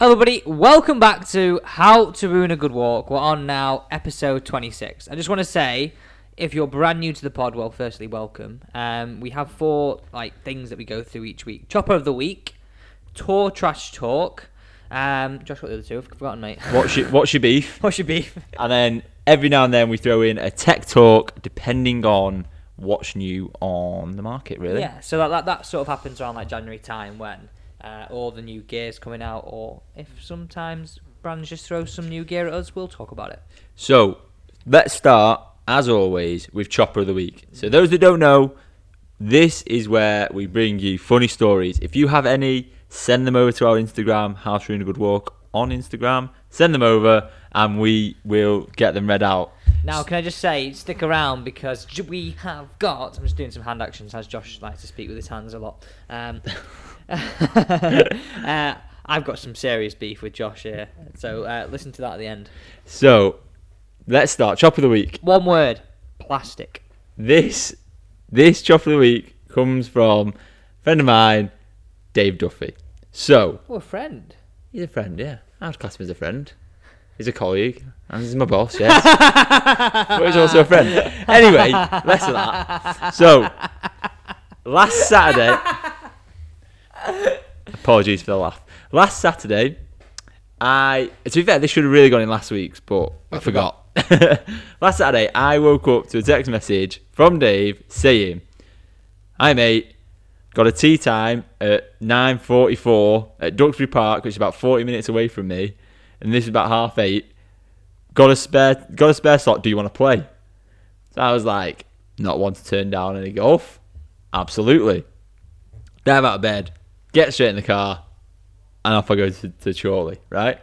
Hello, everybody. Welcome back to How to Ruin a Good Walk. We're on now episode 26. I just want to say, if you're brand new to the pod, well, firstly, welcome. Um, we have four like things that we go through each week: Chopper of the Week, Tour Trash Talk. Um, Josh, what the other two? I've forgotten, mate. What's your, what's your beef? What's your beef? And then every now and then we throw in a tech talk, depending on what's new on the market, really. Yeah, so that, that that sort of happens around like January time when uh, all the new gear's coming out, or if sometimes brands just throw some new gear at us, we'll talk about it. So let's start, as always, with Chopper of the Week. So those that don't know, this is where we bring you funny stories. If you have any, send them over to our Instagram, to Ruin a Good Walk on Instagram. Send them over, and we will get them read out. Now, can I just say, stick around because we have got. I'm just doing some hand actions as Josh likes to speak with his hands a lot. Um, uh, I've got some serious beef with Josh here, so uh, listen to that at the end. So let's start. chop of the Week. One word: plastic. This this chop of the week comes from a friend of mine, Dave Duffy. So Oh, a friend. he's a friend, yeah. I'd class him as a friend. He's a colleague, and he's my boss, yes. but he's also a friend. Anyway, less of that. So last Saturday, apologies for the laugh. Last Saturday, I to be fair, this should have really gone in last week's, but I forgot. last Saturday, I woke up to a text message from Dave saying, "Hi mate, got a tea time at 9:44 at Duxbury Park, which is about 40 minutes away from me, and this is about half eight. Got a spare, got a spare slot. Do you want to play?" So I was like, "Not one to turn down any golf. Absolutely." Dive out of bed, get straight in the car, and off I go to, to Chorley. Right.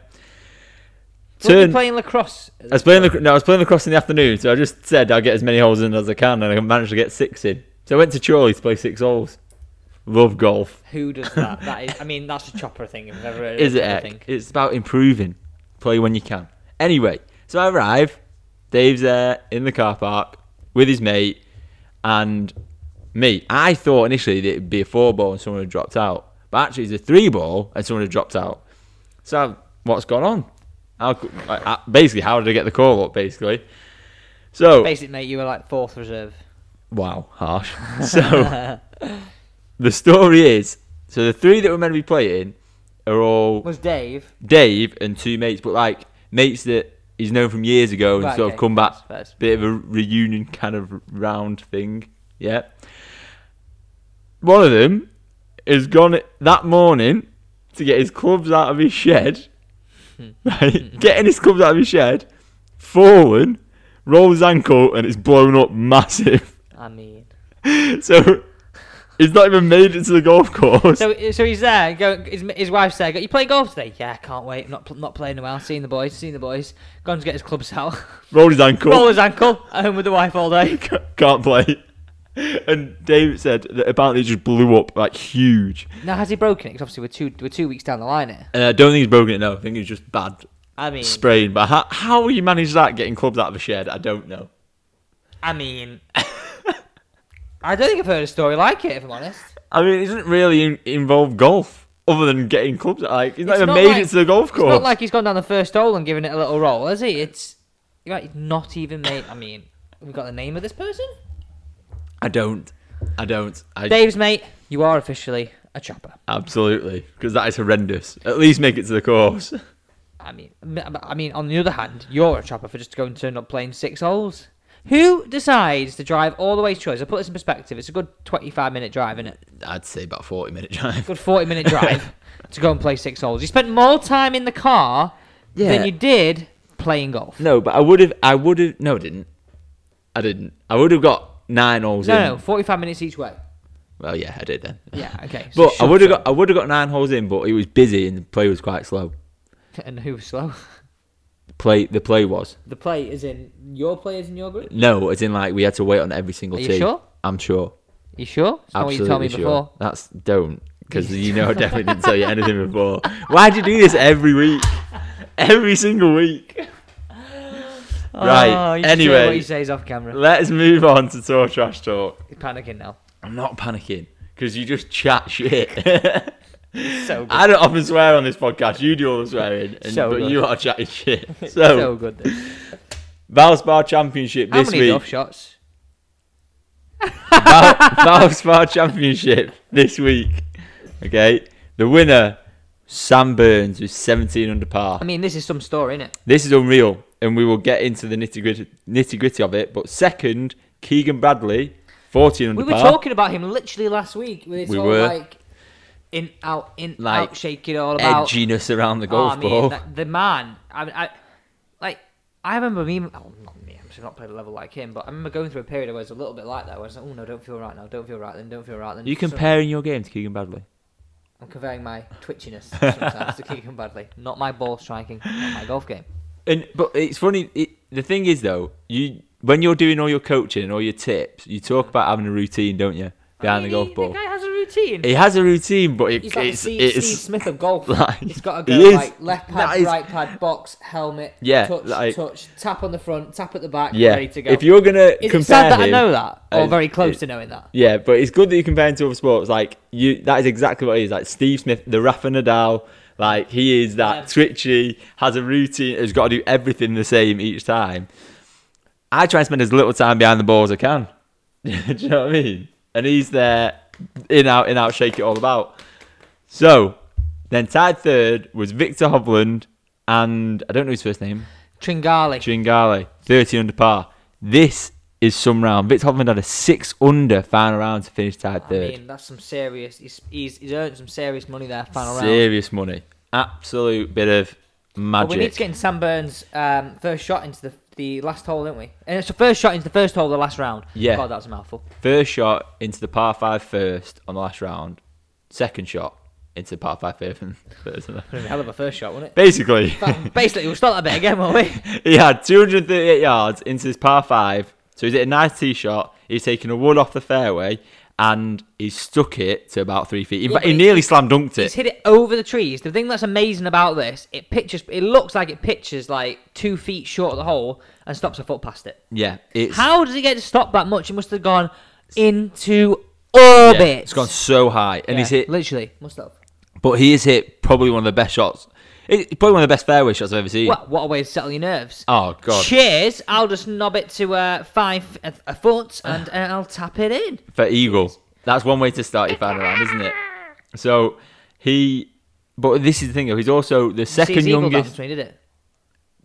Were you playing lacrosse? I was playing no, I was playing lacrosse in the afternoon, so I just said I'll get as many holes in as I can, and I managed to get six in. So I went to Chorley to play six holes. Love golf. Who does that? That is, I mean, that's a chopper thing. If I've ever heard Is it? I Heck? think. It's about improving. Play when you can. Anyway, so I arrive. Dave's there in the car park with his mate and me. I thought initially that it'd be a four ball and someone had dropped out, but actually it's a three ball and someone had dropped out. So what's gone on? How, uh, basically, how did I get the call up? Basically, so Basically, mate, you were like fourth reserve. Wow, harsh. So the story is, so the three that were meant to be playing are all Was Dave? Dave and two mates, but like mates that he's known from years ago and Right, sort okay, of come back, first. bit of a reunion kind of round thing. Yeah. One of them has gone that morning to get his clubs out of his shed, hmm. right? Getting his clubs out of his shed, fallen, rolled his ankle, and it's blown up massive. I mean, So he's not even made it to the golf course. so so he's there. Go, his, his wife's there. Go, you play golf today? Yeah, can't wait. Not not playing well. Seeing the boys. Seeing the boys. Gone to get his clubs out. rolled his ankle. Roll his ankle. At home with the wife all day. can't play. And David said that apparently it just blew up like huge. Now has he broken it? 'Cause obviously we're two we're two weeks down the line here. And I don't think he's broken it. No, I think it's just bad I mean, sprain. But how how you manage that getting clubs out of a shed? I don't know. I mean, I don't think I've heard a story like it. If I'm honest. I mean, it doesn't really in- involve golf other than getting clubs. Like he's not It's even not made like- it to the golf It's course. not like he's gone down the first hole and given it a little roll, has he? It's like not even made. I mean, we got the name of this person. I don't. I don't. I Dave's mate. You are officially a chopper. absolutely because that is horrendous. At least make it to the course. I mean, I mean, on the other hand, you're a chopper for just going to turn up playing six holes. Who decides to drive all the way to Choice? I'll put this in perspective. It's a good 25 minute drive, isn't it? I'd say about forty minute drive. Good 40 minute drive to go and play six holes. You spent more time in the car Yeah. than you did playing golf. No, but I would have. I would have. No, I didn't. I didn't. I would have got nine holes No, in. no, no, 45 minutes each way. Well, yeah, I did then. Yeah, okay. so But I would have got. I would have got nine holes in, but it was busy and the play was quite slow. And who was slow? The play. The play was. The play is in your players in your group. No, it's in like we had to wait on every single Are you tee. sure? I'm sure. You sure? Not what you Absolutely told me sure. before. That's don't because you know I definitely didn't tell you anything before. Why'd you do this every week? Every single week. Oh, right, Oh, you just hear anyway. what he says off camera. Let's move on to tour trash talk. He's panicking now. I'm not panicking because you just chat shit. So good. I don't often swear on this podcast. You do all the swearing, and, So but good. you are chatting shit. So, so good. This. Valspar Championship How this many week. off shots? Val- Valspar Championship this week. Okay, the winner Sam Burns with 17 under par. I mean, this is some story, isn't it? This is unreal, and we will get into the nitty gritty nitty gritty of it. But second, Keegan Bradley, 14 under We were par. talking about him literally last week. With We all were. like in out in Like, out shaking all about Edginess around the Oh, golf I mean, ball. that- the man. I, mean, I like. I remember me. Oh, not me. I'm not played a level like him, but I remember going through a period where I was a little bit like that. Where I was like, "Oh no, don't feel right now. Don't feel right then. Don't feel right then." you So- comparing your game to Keegan Bradley? I'm comparing my twitchiness sometimes to Keegan Bradley, not my ball striking, not my golf game. And but it's funny. It, the thing is though, you when you're doing all your coaching and all your tips, you talk about having a routine, don't you, behind I the golf he- ball? The guy has a routine. He has a routine, but it, He's like it's Steve, it's Steve Smith of golf. like- He's got to go is. like left pad, is- right pad, box, helmet, Yeah, touch, like- touch, tap on the front, tap at the back, yeah. ready to go. If you're gonna Is compare it sad that I know that, or uh, very close it- to knowing that? Yeah, but it's good that you compare him to other sports. Like you, that is exactly what he is. Like Steve Smith, the Rafa Nadal. Like he is that Yeah. twitchy, has a routine, has got to do everything the same each time. I try and spend as little time behind the ball as I can. do you know what I mean? And he's there, in out, in out, shake it all about. So then tied third was Viktor Hovland and I don't know his first name. Tringali. Tringale, 30 under par. This is some round. Viktor Hovland had a six under final round to finish tied third. I mean, that's some serious. He's, he's, he's earned some serious money there. Final round. Serious money. Absolute bit of magic. we need to get in Sam Burns' um, first shot into the the last hole, don't we? And it's the first shot into the first hole of the last round. Yeah. God, that was a mouthful. First shot into the par five first on the last round. Second shot into the par five fifth and first. Hell of a first shot, wasn't it? Basically, But basically, we'll start that bit again, won't we? he had 238 yards into his par five. So he's hit a nice tee shot. He's taken a wood off the fairway and he's stuck it to about three feet. In Yeah, fact, he nearly slam dunked it. He's hit it over the trees. The thing that's amazing about this, it pitches. It looks like it pitches like two feet short of the hole and stops a foot past it. Yeah, it's How does he get to stop that much? He must have gone into yeah, orbit. it's gone so high, and Yeah, he's hit. literally. Must have. But he has hit probably one of the best shots. It's probably one of the best fairway shots I've ever seen. What, what a way to settle your nerves. Oh god, Cheers! I'll just knob it to uh, five a, a foot and uh, I'll tap it in. for eagle. That's one way to start your final round, isn't it? So he, but this is the thing. though, He's also the second youngest. dance did it.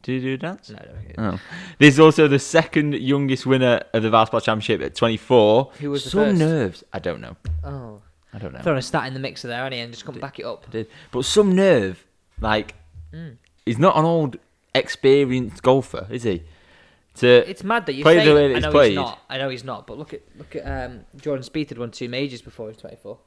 Did he do a dance? No, no. Oh. This is also the second youngest winner of the Valspar Championship at 24. Who was the Some first? nerves. I don't know. Oh, I don't know. throwing a stat in the mixer there, and just come back it up. did. But some nerve, like Mm. he's not an old experienced golfer, is he? To It's mad that you Play say the way that. I know played. he's not. I know he's not. But look at look at um, Jordan Spieth had won two majors before he was 24.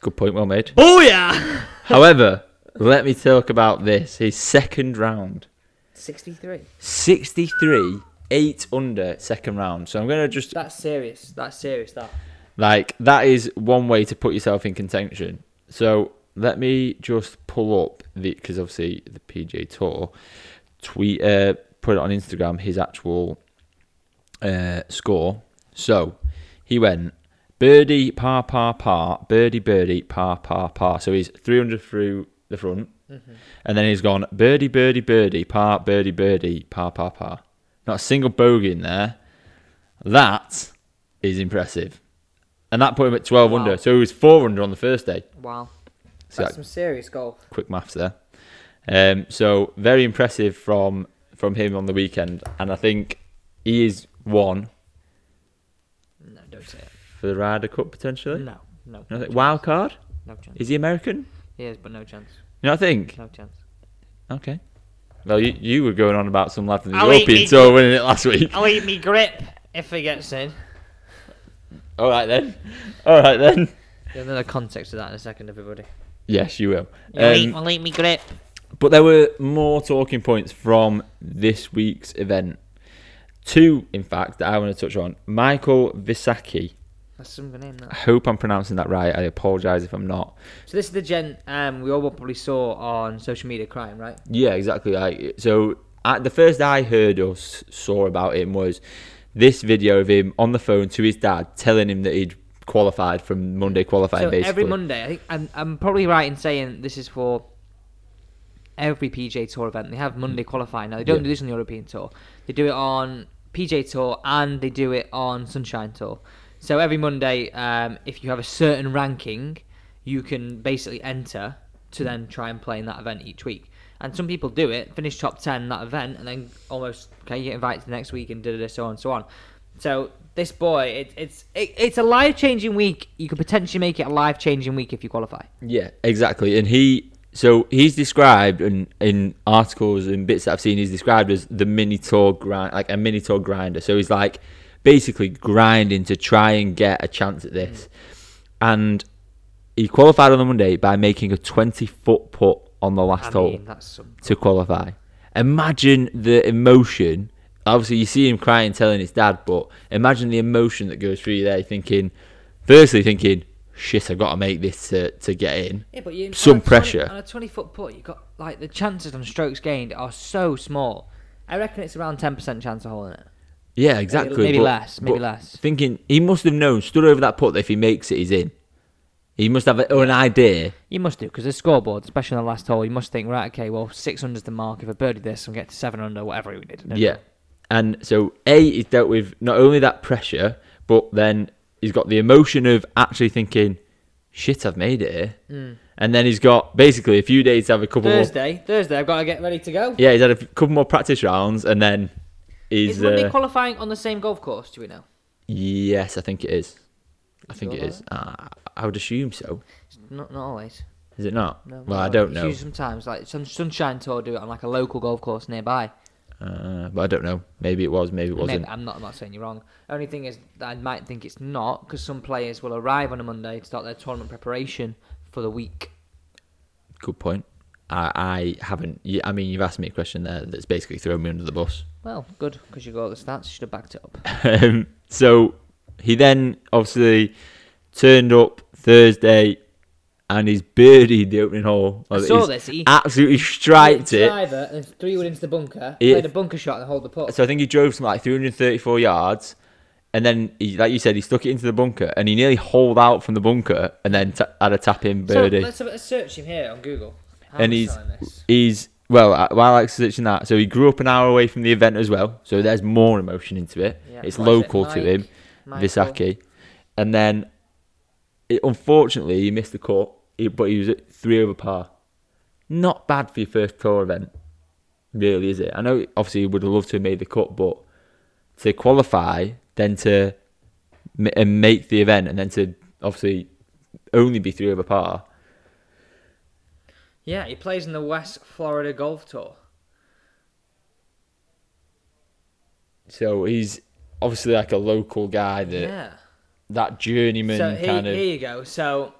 good point, well made. Oh yeah. However, let me talk about this. His second round, 63. 63, eight under second round. So I'm gonna just That's serious. That's serious. That. like that is one way to put yourself in contention. So let me just pull up the because obviously the PGA Tour tweet uh, put it on Instagram his actual uh, score. So he went birdie par par par birdie birdie par par par. So he's 300 through the front, and then he's gone birdie birdie birdie par birdie birdie par par par. Not a single bogey in there. That is impressive. And that put him at 12 Wow. under. So he was 4 under on the first day. Wow. So That's that- some serious golf. quick maths there. Um, so very impressive from from him on the weekend. And I think he is one No, don't say it. for the Ryder Cup potentially. No, no. Think- Wild card? No chance. Is he American? He is, but no chance. You know, I think. No chance. Okay. Well, you, you were going on about some lad from the I'll European Tour winning it last week. I'll eat me grip if he gets in. All right then. All right then. There's another context to that in a second, everybody. Yes, you will. Um, I'll eat me grip. But there were more talking points from this week's event. Two, in fact, that I want to touch on. Michael Visacki. That's some good name. I hope I'm pronouncing that right. I apologise if I'm not. So this is the gent um, we all probably saw on social media crime, right? Yeah, exactly. Like so, I, the first I heard or saw about him was this video of him on the phone to his dad, telling him that he'd qualified from Monday qualifying. So basically, every Monday, I think I'm, I'm probably right in saying this is for every PGA Tour event. They have Monday qualifying. Now they don't Yeah. do this on the European Tour. They do it on PGA Tour and they do it on Sunshine Tour. So every Monday, um, if you have a certain ranking, you can basically enter to then try and play in that event each week. And some people do it, finish top ten in that event, and then almost okay, you get invited to the next week and da da da so on and so on. So this boy, it, it's it, it's a life changing week. You could potentially make it a life changing week if you qualify. Yeah, exactly. And he, so he's described in, in articles and bits that I've seen, he's described as the mini tour grind, like a mini tour grinder. So he's like basically grinding to try and get a chance at this. Mm. And he qualified on the Monday by making a 20 foot putt on the last I hole mean, some. to qualify. Imagine the emotion. Obviously, you see him crying, telling his dad, but imagine the emotion that goes through you there, thinking, firstly, thinking, shit, I've got to make this to, to get in. Yeah, but you, Some on a 20 pressure. on a twenty foot putt. You got like the chances on strokes gained are so small. I reckon it's around ten percent chance of holding it. Yeah, exactly. maybe but- less, maybe less. Thinking he must have known, stood over that putt that if he makes it, he's in. He must have a, or an idea. You must do because the scoreboard, especially on the last hole, you must think right. Okay, well, six under's the mark. If I birdie this and get to seven under, whatever we did. Yeah. And so A, is dealt with not only that pressure, but then he's got the emotion of actually thinking, shit, I've made it here. Mm. And then he's got basically a few days to have a couple more. Thursday, Thursday, I've got to get ready to go. Yeah, he's had a couple more practice rounds, and then Is he's. Monday Uh, qualifying on the same golf course? Do we know? yes, I think it is. I think it is. Uh, I would assume so. Not, not always. Is it not? No. well, I don't always. know. Sometimes, like some Sunshine Tour, do it on like a local golf course nearby. Uh, but I don't know. Maybe it was. Maybe it wasn't. Maybe, I'm not. I'm not saying you're wrong. Only thing is, that I might think it's not because some players will arrive on a Monday to start their tournament preparation for the week. Good point. I, I haven't. I mean, you've asked me a question there that's basically thrown me under the bus. Well, good because you got all the stats. You should have backed it up. Um, so he then obviously turned up Thursday, and he's birdied the opening hole. I saw this. He Absolutely striped it. driver and three wood into the bunker. It- played a bunker shot and hold the putt. So I think he drove some like 334 yards, and then he, like you said, he stuck it into the bunker, and he nearly holed out from the bunker, and then t- had a tap in birdie. So let's a search him here on Google. How and he's he's well uh, while Alex is searching that, so he grew up an hour away from the event as well. So there's more emotion into it. Yeah, it's is it? local to him, Michael? Visacki, and then it, unfortunately he missed the cut, he- but he was at three over par. Not bad for your first tour event, really, is it? I know obviously he would have loved to have made the cut, but to qualify, then to and make the event, and then to obviously only be three over par. Yeah, he plays in the West Florida Golf Tour. So he's obviously like a local guy that Yeah. that journeyman So here, kind of. here you go. So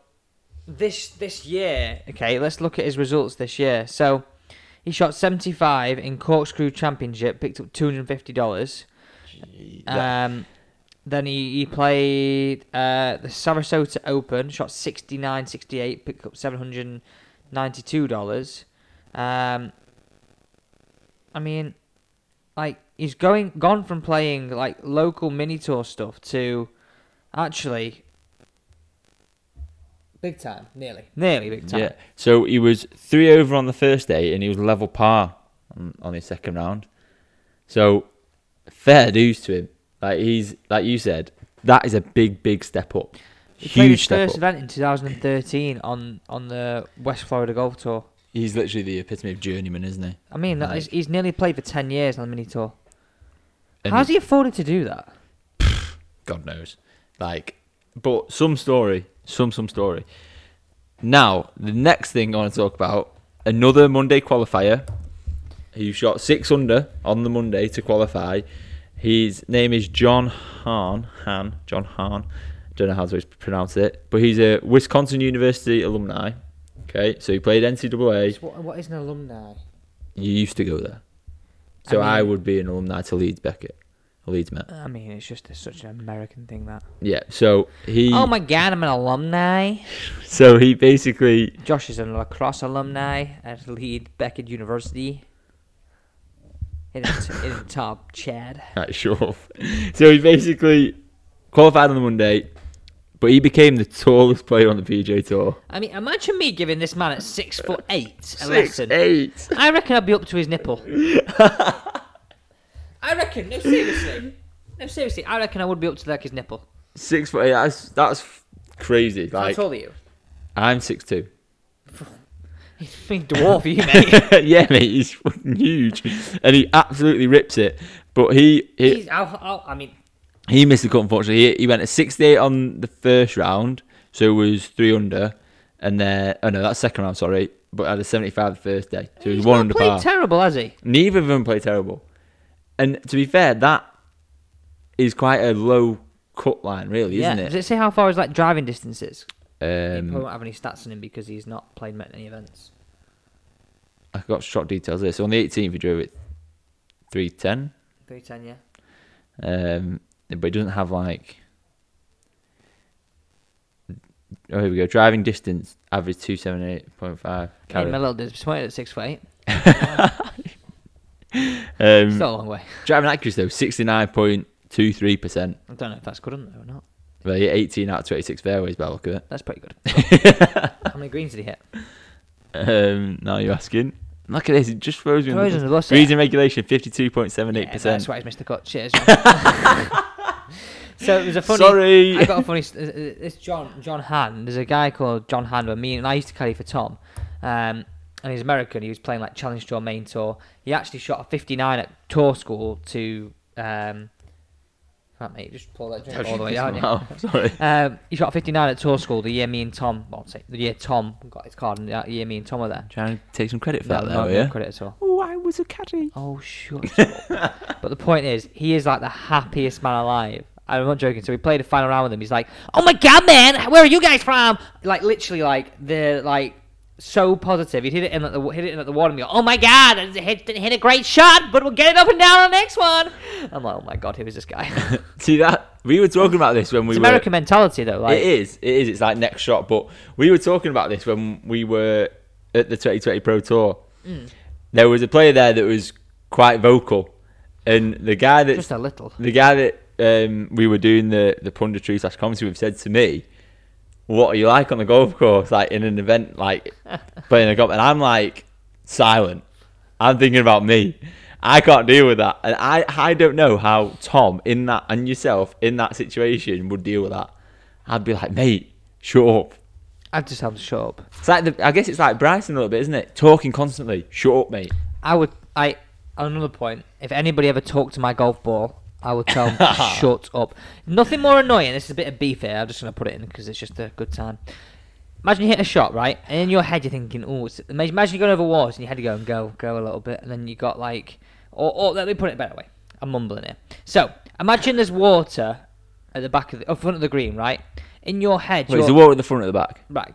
this this year, okay, let's look at his results this year. So he shot 75 in Corkscrew Championship, picked up 250 dollars. that- Um, then he, he played uh, the Sarasota Open, shot 69, 68, picked up 792 dollars. Um, I mean, like he's going gone from playing like local mini tour stuff to actually big time, nearly, nearly big time. yeah. So he was three over on the first day, and he was level par on, on his second round. So fair dues to him. Like he's like you said, that is a big, big step up. He played his Huge step first up. event in 2013 on on the West Florida Golf Tour. He's literally the epitome of journeyman, isn't he? I mean, that Like- is, he's nearly played for 10 years on the mini tour. How's he afforded to do that? God knows. Like, but some story, some some story. Now, the next thing I want to talk about, another Monday qualifier who shot six under on the Monday to qualify. His name is John Hahn. Han. John Hahn. Don't know how to pronounce it, but he's a Wisconsin University alumni. Okay, so he played NCAA. What, what is an alumni? You used to go there, so I I, would be an alumni to Leeds Beckett, Leeds Met. I mean, it's just a, such an American thing that. Yeah, so he. Oh my god, I'm an alumni. So he basically Josh is a lacrosse alumni at Leeds Beckett University. In the, the top, Chad. Right, sure. So he basically qualified on the Monday, but he became the tallest player on the PGA Tour. I mean, imagine me giving this man at six foot eight a Six lesson. eight. I reckon I'd be up to his nipple. I reckon. No, seriously. No, seriously. I reckon I would be up to like his nipple. Six foot eight. That's that's crazy. How Like tall are you? I'm six two. He's a big dwarf, you mate. yeah, mate, he's fucking huge, and he absolutely rips it. But he he, He's, I'll, I'll, I mean, he missed the cut. Unfortunately, he, he went at 68 on the first round, so it was three under, and then oh no, that's second round. Sorry, but had a 75 the first day, so it was he's one under played par. terrible, has he? Neither of them played terrible, and to be fair, that is quite a low cut line, really, yeah. isn't it? Does it? say how far his like driving distance is? Um, won't have any stats on him because he's not played many events. I got shot details there. So on the 18th, he drove it 310. Three ten, yeah. Um, but it doesn't have like. Oh, here we go. Driving distance average two seven eight point five. Yeah, my little disappointed at six foot eight. Um, Still a long way. driving accuracy though sixty nine point two three percent. I don't know if that's good there or not. Well, yeah, eighteen out of twenty six fairways by the look of it. That's pretty good. How many greens did he hit? Um, now you're asking. Look at this. It just throws me. Throws under the bus, Greens in regulation fifty two point seven eight percent. that's why he's missed the cut. Cheers. so it was a funny. Sorry. I got a funny. s- uh, uh, This John John Han. There's a guy called John Han. Where me and I used to carry for Tom. Um, and he's American. He was playing like Challenge Tour, Main Tour. He actually shot a 59 at Tour School to. Um, right, mate, just pull that drink all the way down. yeah. Sorry. Um, he shot a 59 at Tour School the year me and Tom. Well, say the year Tom got his card, and the year me and Tom were there. Trying to take some credit for No, that, no, though, no yeah. credit at all. Oh, I was a caddy. Oh, shut up. but the point is, he is like the happiest man alive. I'm not joking. So we played a final round with him. He's like, "Oh my god, man, where are you guys from?" Like literally, like the like so positive. He'd hit it in at the hit it in at the water and go, "Oh my god, that hit hit a great shot, but we'll get it up and down on the next one." I'm like, "Oh my god, who is this guy?" See that we were talking about this when we it's were. American mentality, though. Like, it is. It is. It's like next shot. But we were talking about this when we were at the 2020 Pro Tour. Mm. There was a player there that was quite vocal, and the guy that just a little. the guy that um, we were doing the the punditry slash commentary with said to me, "What are you like on the golf course? Like in an event, like playing a golf?" And I'm like silent. I'm thinking about me. I can't deal with that, and I I don't know how Tom in that and yourself in that situation would deal with that. I'd be like, mate, shut up. I'd just have to shut up. It's like the, I guess it's like Bryson a little bit, isn't it? Talking constantly. Shut up, mate. I would. I another point. If anybody ever talked to my golf ball, I would tell them shut up. Nothing more annoying. This is a bit of beef here. I'm just gonna put it in because it's just a good time. Imagine you hit a shot, right? And in your head you're thinking, oh, imagine you're going over walls and your head you go and go, go a little bit, and then you got like, or, or let me put it a better way. I'm mumbling here. So imagine there's water at the back of the, front of the green, right? In your head, Wait, you're is the water at the front or the back? right.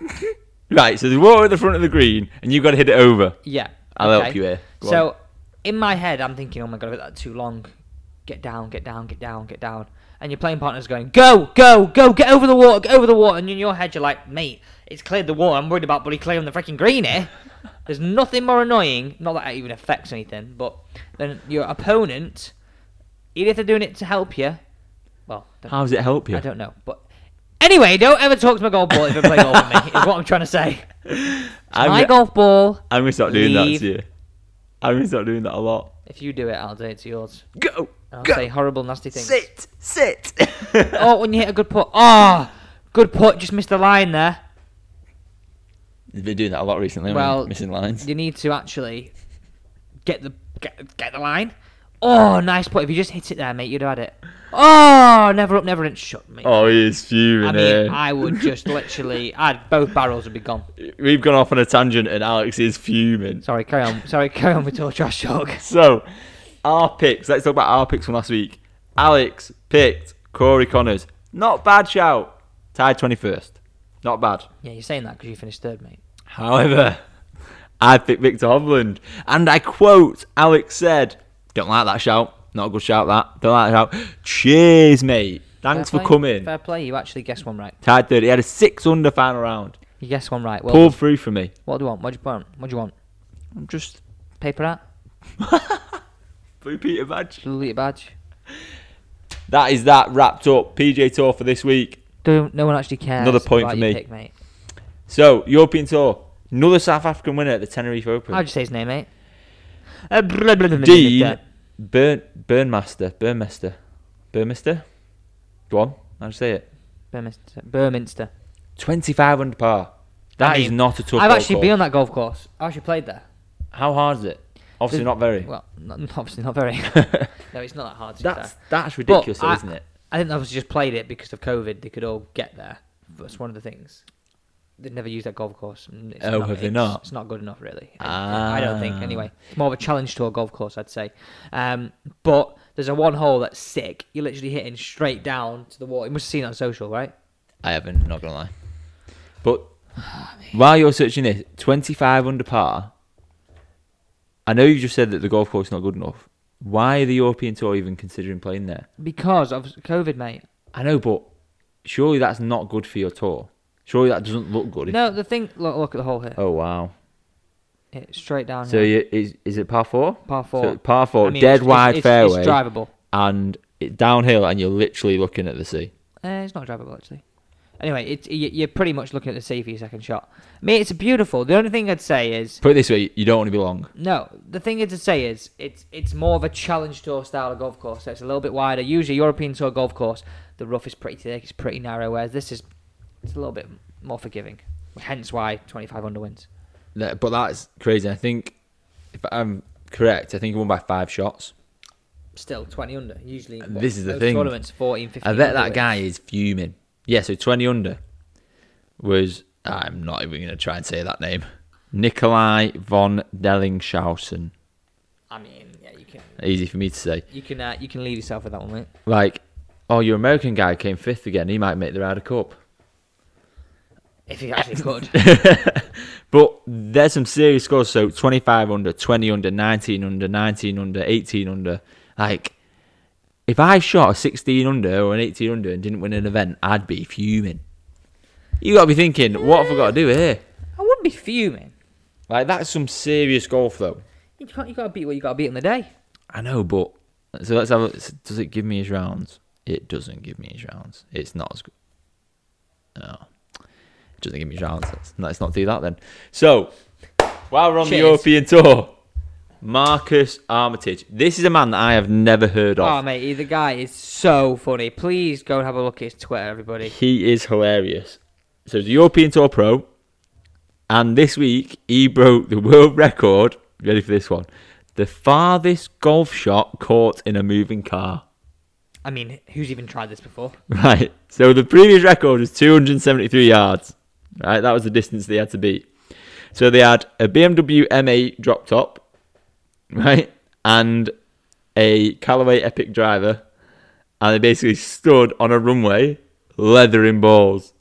Right, so there's water at the front of the green, and you've got to hit it over. Yeah. I'll okay. help you here. Go so on. in my head, I'm thinking, oh my god, I that too long. Get down, get down, get down, get down. And your playing partner's going, go, go, go, get over the water, get over the water. And in your head, you're like, mate, it's cleared the water. I'm worried about bloody clearing the freaking green here. There's nothing more annoying, not that it even affects anything, but then your opponent, even if they're doing it to help you, well, How does it help you? I don't know. But anyway, don't ever talk to my golf ball if you play golf with me, is what I'm trying to say. My gonna, golf ball, I'm gonna start doing that to you. I'm gonna start doing that a lot. If you do it, I'll do it to yours. Go, I'll go, say horrible, nasty things. sit, sit. Oh, when you hit a good putt. Oh, good putt. Just missed the line there. You've been doing that a lot recently. Well, Well, missing lines. You need to actually get the get, get the line. Oh, nice putt. If you just hit it there, mate, you'd have had it. Oh, never up, never in. Shut me. Oh, he is fuming I mean. I would just literally, I'd both barrels would be gone. We've gone off on a tangent, and Alex is fuming. Sorry, carry on. Sorry, carry on with your trash talk. So, our picks. Let's talk about our picks from last week. Alex picked Corey Conners. Not bad shout. Tied 21st. Not bad. Yeah, you're saying that because you finished third, mate. However, I picked Viktor Hovland. And I quote, Alex said, Don't like that shout. Not a good shout, that. Don't like that shout. Cheers, mate. Thanks Fair for play. coming. Fair play. You actually guessed one right. Tied third. He had a six under final round. You guessed one right. Well, Pulled through for me. what do you want? What do you want? What do you want? I'm just Paper hat? Blue Peter badge. Blue badge? That is that wrapped up. PGA Tour for this week. Don't, no one actually cares. Another point for me. Pick, mate. So European Tour, another South African winner at the Tenerife Open. How'd you say his name, mate? Dean. Burn Burnmaster, Burnmaster, Burnmaster. Go on, how'd you say it? Burminster. Burminster. Twenty-five under par. That I is not a tough. I've golf actually course. been on that golf course. I actually played there. How hard is it? Obviously There's- not very. Well, not, obviously not very. no, it's not that hard that's fair. that's ridiculous, though, I- isn't it? I think they obviously just played it because of COVID. They could all get there. That's one of the things. They've never used that golf course. It's Oh, have they not? It's not good enough, really. I- I don't think. Ah. Anyway, it's more of a challenge tour golf course, I'd say. Um, but there's a one hole that's sick. You're literally hitting straight down to the wall. You must have seen it on social, right? I haven't, not gonna lie. But while you're searching this, 25 under par. I know you just said that the golf course is not good enough. Why are the European Tour even considering playing there? Because of COVID, mate. I know, but surely that's not good for your tour. Surely that doesn't look good. No, the thing. Look, look at the hole here. Oh wow. It's straight down. So here. you, is is it par four? par four. So par four, I mean, dead it's- wide it's, fairway, It's drivable. and it downhill, and you're literally looking at the sea. Uh, it's not drivable actually. Anyway, you- you're pretty much looking at the sea for your second shot. I mean, it's beautiful. The only thing I'd say is Put it this way, you don't want to be long. no. The thing to say is it's it's more of a challenge tour style of golf course. So it's a little bit wider. Usually, European tour golf course, the rough is pretty thick. It's pretty narrow. Whereas this is it's a little bit more forgiving. Hence why 25 under wins. That- But that's crazy. I think if I'm correct, I think he won by five shots. Still 20 under. Usually, And this is the thing. Tournaments 14, 15. I bet that guy is fuming. Yeah, so 20 under was, I'm not even going to try and say that name, Nikolai von Dellingshausen. I mean, yeah, you can Easy for me to say. you can uh, you can leave yourself with that one, mate. Like, oh, your American guy came fifth again. He might make the Ryder Cup. If he actually could. But there's some serious scores. So 25 under, 20 under, 19 under, 19 under, 18 under. Like, if I shot a 16 under or an 18 under and didn't win an event, I'd be fuming. You got to be thinking, what have I got to do here? I wouldn't be fuming. Like, that's some serious golf, though. You can't. You got to beat what you got to beat on the day. I know, but so let's have. A, does it give me his rounds? It doesn't give me his rounds. It's not as good. No, it doesn't give me rounds. Let's, let's not do that then. So while we're on the European tour, Marcus Armitage. This is a man that I have never heard of. Oh mate, the guy is so funny. Please go and have a look at his Twitter, everybody. He is hilarious. So the European Tour pro, and this week he broke the world record. Ready for this one? The farthest golf shot caught in a moving car. I mean, who's even tried this before? Right. So the previous record was 273 yards. Right. That was the distance they had to beat. So they had a BMW M8 drop top, right, and a Callaway Epic driver, and they basically stood on a runway, leathering balls.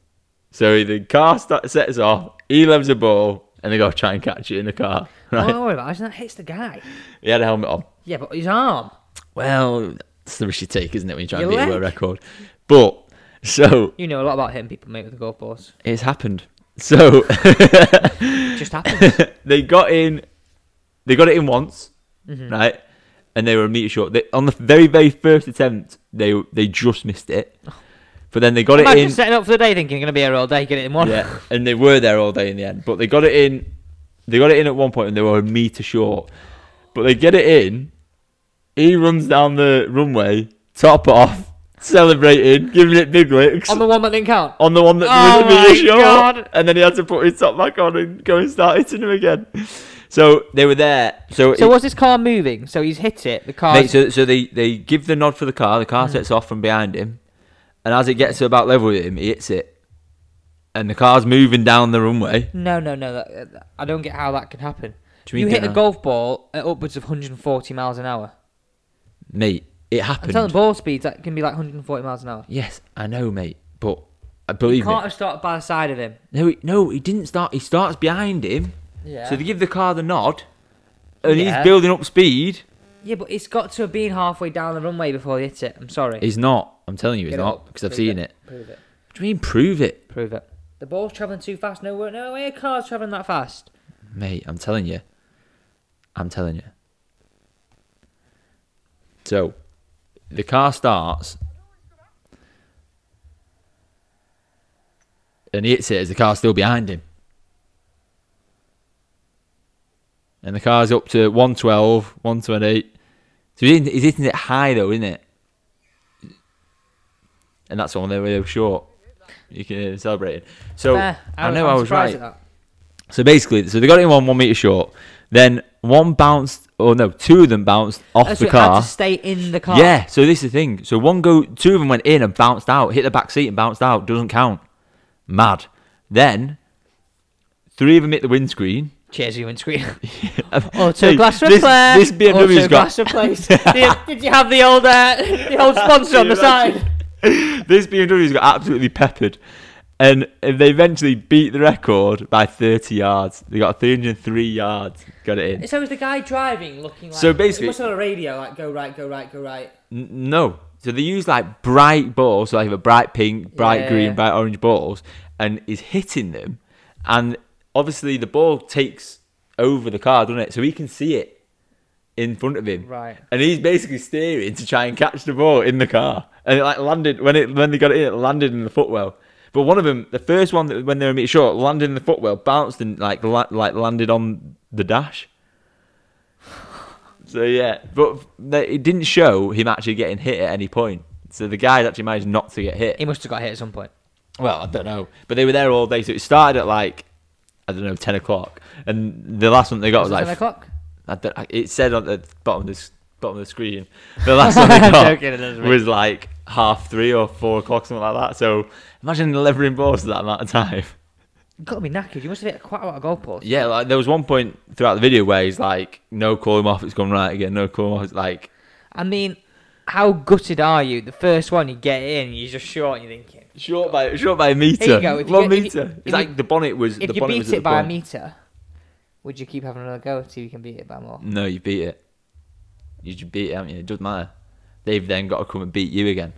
So the car starts, sets off, he loves a ball, and they go try and catch it in the car. Oh, Right. don't worry about. That hits the guy. He had a helmet on. Yeah, but his arm. Well, that's the risk you take, isn't it, when you try and Your beat a world record? But so You know a lot about hitting people, mate, with the golf balls. it's happened. So just happens. they got in, they got it in once, Mhm. right? And they were a meter short. They, on the very, very first attempt, they they just missed it. But then they got it in. setting up for the day thinking, going to be here all day, get it in one. Yeah, and they were there all day in the end. But they got it in. They got it in at one point, and they were a meter short. But they get it in. He runs down the runway, top off, celebrating, giving it big licks On the one that didn't count. on the one that Oh meter my short, God. and then he had to put his top back on and go and start hitting him again. So they were there. So, So it- was this car moving? So he's hit it. The car. mate, so so they they give the nod for the car. The car mm. sets off from behind him, and as it gets to about level with him, he hits it, and the car's moving down the runway. No, no, no. That, I don't get how that can happen. Do You hit a golf ball at upwards of 140 miles an hour. mate. It happens. I'm happened. telling ball speeds that can be like 140 miles an hour. Yes, I know, mate. But You believe can't me, have started by the side of him. no, he, no, he didn't start. He starts behind him, Yeah. so they give the car the nod, and Yeah. he's building up speed. yeah, but it's got to have been halfway down the runway before he hits it. I'm sorry. He's not. I'm telling you, he's Get it not up. because I've Prove seen it. Prove it. What do you mean prove it, Prove it. The ball's travelling too fast. No, way- no way a car's travelling that fast. mate? I'm telling you. I'm telling you. So, the car starts. and he hits it as the car's still behind him. And the car's up to 112, 128. So he's hitting, he's hitting it high though, isn't it? And that's when they were short. You can celebrate it. So Fair. I know I'm I was right. So basically, so they got it in one one meter short. Then one bounced, or no, two of them bounced off Oh, so the car. to stay in the car. Yeah. So this is the thing. So one go, two of them went in and bounced out, hit the back seat and bounced out. Doesn't count. Mad. Then three of them hit the windscreen. Cheers, you windscreen. oh, Oh, to glass this, repair. this BMW's Auto got glass did, you, did you have the old uh, the old sponsor on the side? this BMW's got absolutely peppered. And they eventually beat the record by 30 yards. They got 303 yards. Got it in. So was the guy driving looking like? So basically- it must have a radio like go right, go right, go right. N- no. So they use like bright balls, so like a bright pink, bright Yeah. green, bright orange balls, and is hitting them. And obviously the ball takes over the car, doesn't it? So he can see it in front of him. Right. And he's basically steering to try and catch the ball in the car. And it like landed when it when they got it in, it landed in the footwell. But one of them, the first one that when they were a meter short, landed in the footwell, bounced and like la- like landed on the dash. So yeah, but it didn't show him actually getting hit at any point. So the guy actually managed not to get hit. He must have got hit at some point. Well, I don't know, but they were there all day. So it started at like I don't know ten o'clock, and the last one they got was, Was it like 10 o'clock? I don't, it said on the bottom of the bottom of the screen. The last one they got joking, was like half three or four o'clock, something like that. So imagine delivering balls to that amount of time. You've got to be knackered. You must have hit quite a lot of goalposts. Yeah, like there was one point throughout the video where he's like, "No, call him off. It's gone right again. No, call him off." It's like, I mean, how gutted are you? The first one you get in, you're just short, and you're thinking. short by short by a meter. Go, if you one if you- meter. if it's like the bonnet was. If the you beat it by a meter, would you keep having another go till you can beat it by more? No, you beat it. You beat it, haven't you? It doesn't matter. They've then got to come and beat you again.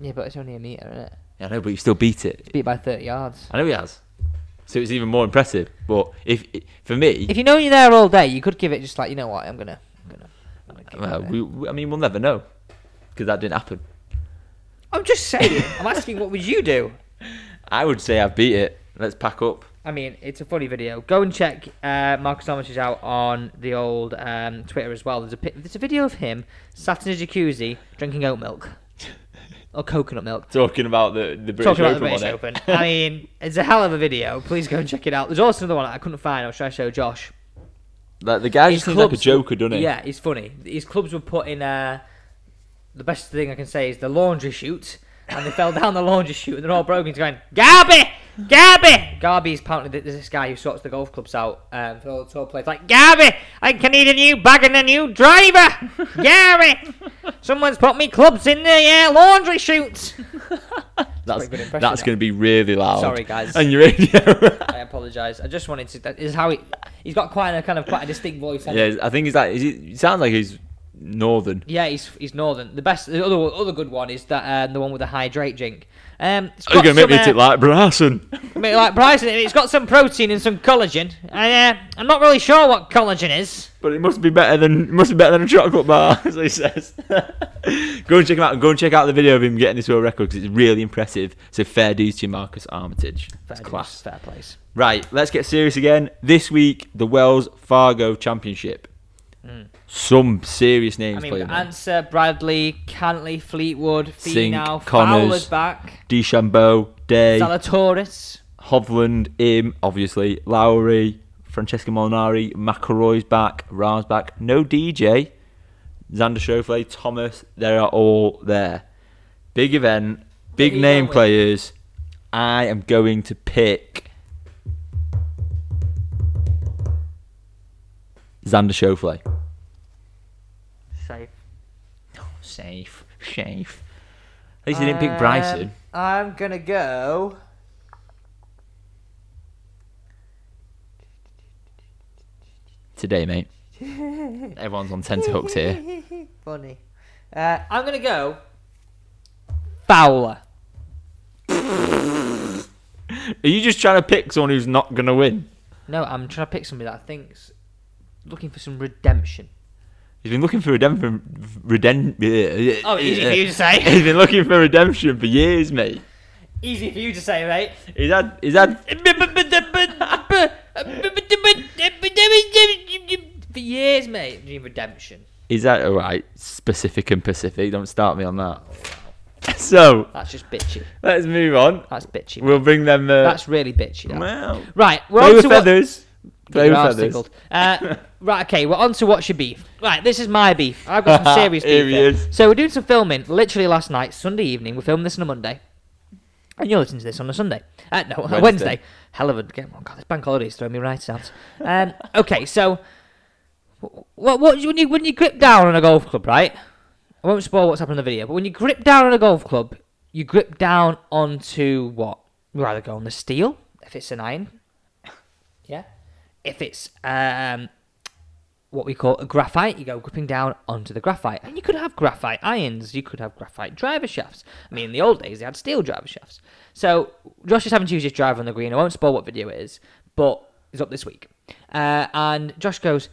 Yeah, but it's only a meter, isn't it? I know, but you still beat it. Beat by 30 yards. I know he has. So it's even more impressive. But if for me, If you know you're there all day, you could give it just like, you know what, I'm gonna, I'm gonna. I'm, gonna give well, we, we- I mean, we'll never know because that didn't happen. I'm just saying. I'm asking, what would you do? I would say I've beat it. Let's pack up. I mean, it's a funny video. Go and check uh, Marcus is out on the old um, Twitter as well. There's a pi- there's a video of him sat in a jacuzzi drinking oat milk or coconut milk. Talking about the the British Talking about Open, the British Open. I mean, it's a hell of a video. Please go and check it out. There's also another one I couldn't find. I was trying to show Josh. like the guy just seems like a joker, doesn't he? Yeah, he's funny. His clubs were put in. Uh, the best thing I can say is the laundry chute, and they fell down the laundry chute, and they're all broken. He's going, Garby, Garby. Garby's apparently there's this guy who sorts the golf clubs out um, for all the tour players. Like Garby, I can need a new bag and a new driver. Garby, someone's put me clubs in the uh, laundry chute. That's pretty that's going to be really loud. Sorry, guys. And your radio. I apologise. I just wanted to. That is how he. He's got quite a kind of quite a distinct voice. hasn't he? yeah, I think he's like. He, he sounds like he's northern. Yeah, he's he's northern. The best, the other other good one is that um, the one with the hydrate drink. Um, it's you to make me some, uh, like Bryson? Mean, like Bryson, it's got some protein and some collagen. Uh, I'm not really sure what collagen is. But it must be better than it must be better than a chocolate bar, as he says. go and check him out. Go and check out the video of him getting this world record because it's really impressive. So fair dues to Marcus Armitage. Fair dues, class. fair place. Right, let's get serious again. This week, the Wells Fargo Championship. Some serious names. I mean, playing. Ancer Bradley, Cantlay, Fleetwood, Finau, Conners. Fowler's back, DeChambeau, Day, Zalatoris. Hovland, Im, obviously, Lowry, Francesco Molinari, McIlroy's back, Rahm's back. No DJ, Xander Schauffele, Thomas. They are all there. Big event, big Who name players. I am going to pick Xander Schauffele. Safe. Safe, safe. At least he didn't pick Bryson. Um, I'm gonna go. today, mate. Everyone's on tenterhooks here. Funny. Uh, I'm gonna go. Fowler. Are you just trying to pick someone who's not to win? No, I'm trying to pick somebody that I think's looking for some redemption. He's been looking for redemption. Redem- Oh, easy for you to say. He's been looking for redemption for years, mate. Easy for you to say, mate. He's had he's had For years, mate. Dream Redemption. Is that all right. Specific and Pacific. Don't start me on that. So That's just bitchy. let's move on. That's bitchy. We'll bring them. Uh, That's really bitchy. That. well, Right, we're play on with to what- feathers. Arse feathers. tickled. Uh, right, okay, we're on to what's your beef. Right, this is my beef. I've got some serious Here beef. he here. is. So we're doing some filming literally last night, Sunday evening. We're filming this on a Monday. And you're listening to this on a Sunday. Uh, no, Wednesday. Wednesday. Hell of a game. Oh, God, this bank holiday's throwing me right out. Um, okay, so what, what, when, you, when you grip down on a golf club, right? I won't spoil what's happened in the video, but when you grip down on a golf club, you grip down onto what? You either go on the steel, if it's an iron. Yeah. If it's um, what we call a graphite, you go gripping down onto the graphite. And you could have graphite irons, you could have graphite driver shafts. I mean, in the old days, they had steel driver shafts. So, Josh is having to use his driver on the green. I won't spoil what video it is, but it's up this week. Uh, and Josh goes,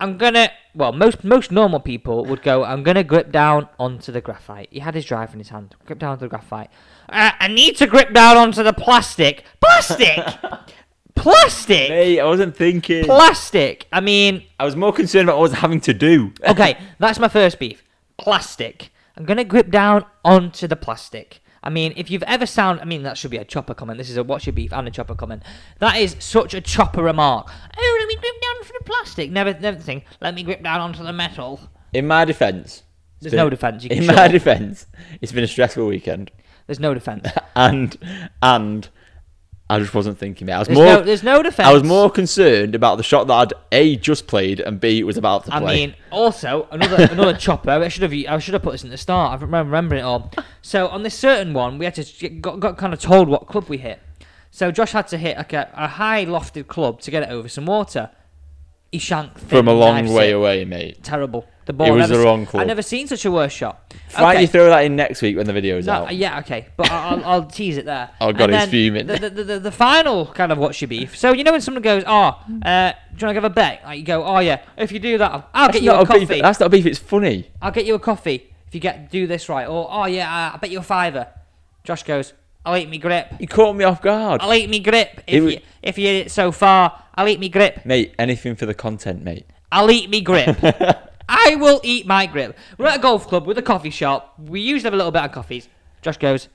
I'm gonna. Well, most most normal people would go. I'm gonna grip down onto the graphite. He had his driver in his hand. Grip down onto the graphite. Uh, I need to grip down onto the plastic. Plastic. plastic. Hey, I wasn't thinking. Plastic. I mean, I was more concerned about what I was having to do. okay, that's my first beef. Plastic. I'm gonna grip down onto the plastic. I mean, if you've ever sound, I mean, that should be a chopper comment. This is a what's your beef and a chopper comment. That is such a chopper remark. Oh, let me grip down onto the plastic. Never, never think. Let me grip down onto the metal. In my defence, There's no defence. In my defence, it's been a stressful weekend, There's no defence. and and I just wasn't thinking. Mate. I was There's more. no, there's no defence. I was more concerned about the shot that I'd a just played and b was about to I play. I mean, also another another chopper. I should have I should have put this in the start. I remember remembering it all. So on this certain one, we had to get- got, got kind of told what club we hit. So Josh had to hit like a, a high lofted club to get it over some water. He shanked from a long way it. away, mate. Terrible. The ball. It was never the wrong club. I've never seen such a worse shot. Why don't you throw that in next week when the video's No, out? yeah, okay, but I'll, I'll, tease it there. Oh, God, he's fuming. The, the, the, the final kind of what's your beef. So you know when someone goes, "Oh, uh, do you want to give a bet?" Like you go, "Oh yeah, if you do that, I'll, get you a coffee. beef. That's not a beef. It's funny. I'll get you a coffee if you get do this right." Or, "Oh yeah, uh, I bet you a fiver." Josh goes, "I'll eat me grip. You caught me off guard, I'll eat me grip if wa- you if you hit it so far. I'll eat me grip. mate. Anything for the content, mate. I'll eat me grip." I will eat my grip. We're at a golf club with a coffee shop. We usually have a little bit of coffees. Josh goes,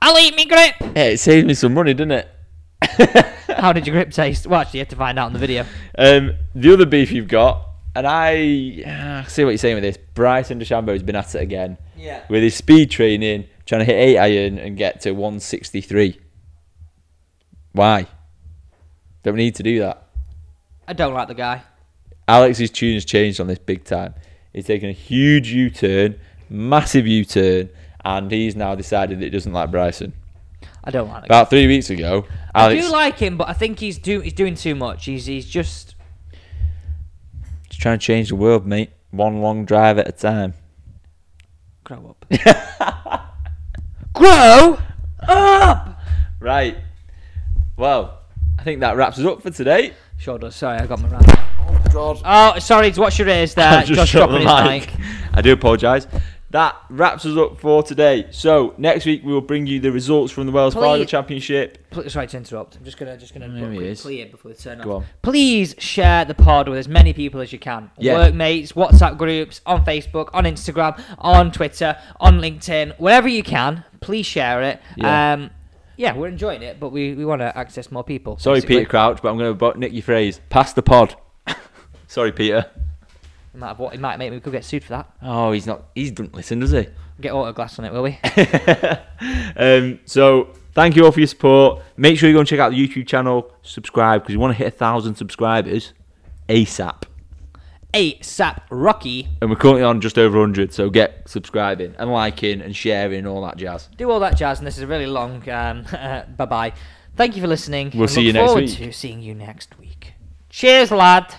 I'll eat me grip. Yeah, it saved me some money, didn't it? How did your grip taste? Well, actually, you have to find out in the video. Um, the other beef you've got, and I ah, see what you're saying with this. Bryson DeChambeau has been at it again Yeah. with his speed training, trying to hit eight iron and get to 163. Why? Don't need to do that. I don't like the guy. Alex's tune has changed on this big time. He's taken a huge U-turn, massive U-turn, and he's now decided that he doesn't like Bryson. I don't like. About three weeks ago, Alex. I do like him, but I think he's do he's doing too much. He's he's just is trying to change the world, mate. One long drive at a time. grow up. grow up. Right. Well, I think that wraps us up for today. Sure does. Sorry, I got my rant. Oh God. Oh, sorry. Watch your ears there. I just Josh shut the his mic. mic. I do apologise. That wraps us up for today. So next week we will bring you the results from the Wells Fargo Championship. Pl- Sorry to interrupt. I'm just gonna just gonna There put a quick is. plea in before we turn Go off. on. Please share the pod with as many people as you can. Yeah. Workmates, WhatsApp groups, on Facebook, on Instagram, on Twitter, on LinkedIn, wherever you can. Please share it. Yeah. Um, yeah, we're enjoying it, but we, we want to access more people. Sorry, basically. Peter Crouch, but I'm going to nick your phrase. Pass the pod. Sorry, Peter. He might, have, he might make we could get sued for that. Oh, he's not. He doesn't listen, does he? Get autoglass on it, will we? um, so thank you all for your support. Make sure you go and check out the YouTube channel. Subscribe because you want to hit a thousand subscribers ASAP. Eight Sap Rocky. And we're currently on just over 100, so get subscribing and liking and sharing all that jazz. Do all that jazz, and this is a really long. Um, bye bye. Thank you for listening. We'll see you next forward week. To seeing you next week. Cheers, lad.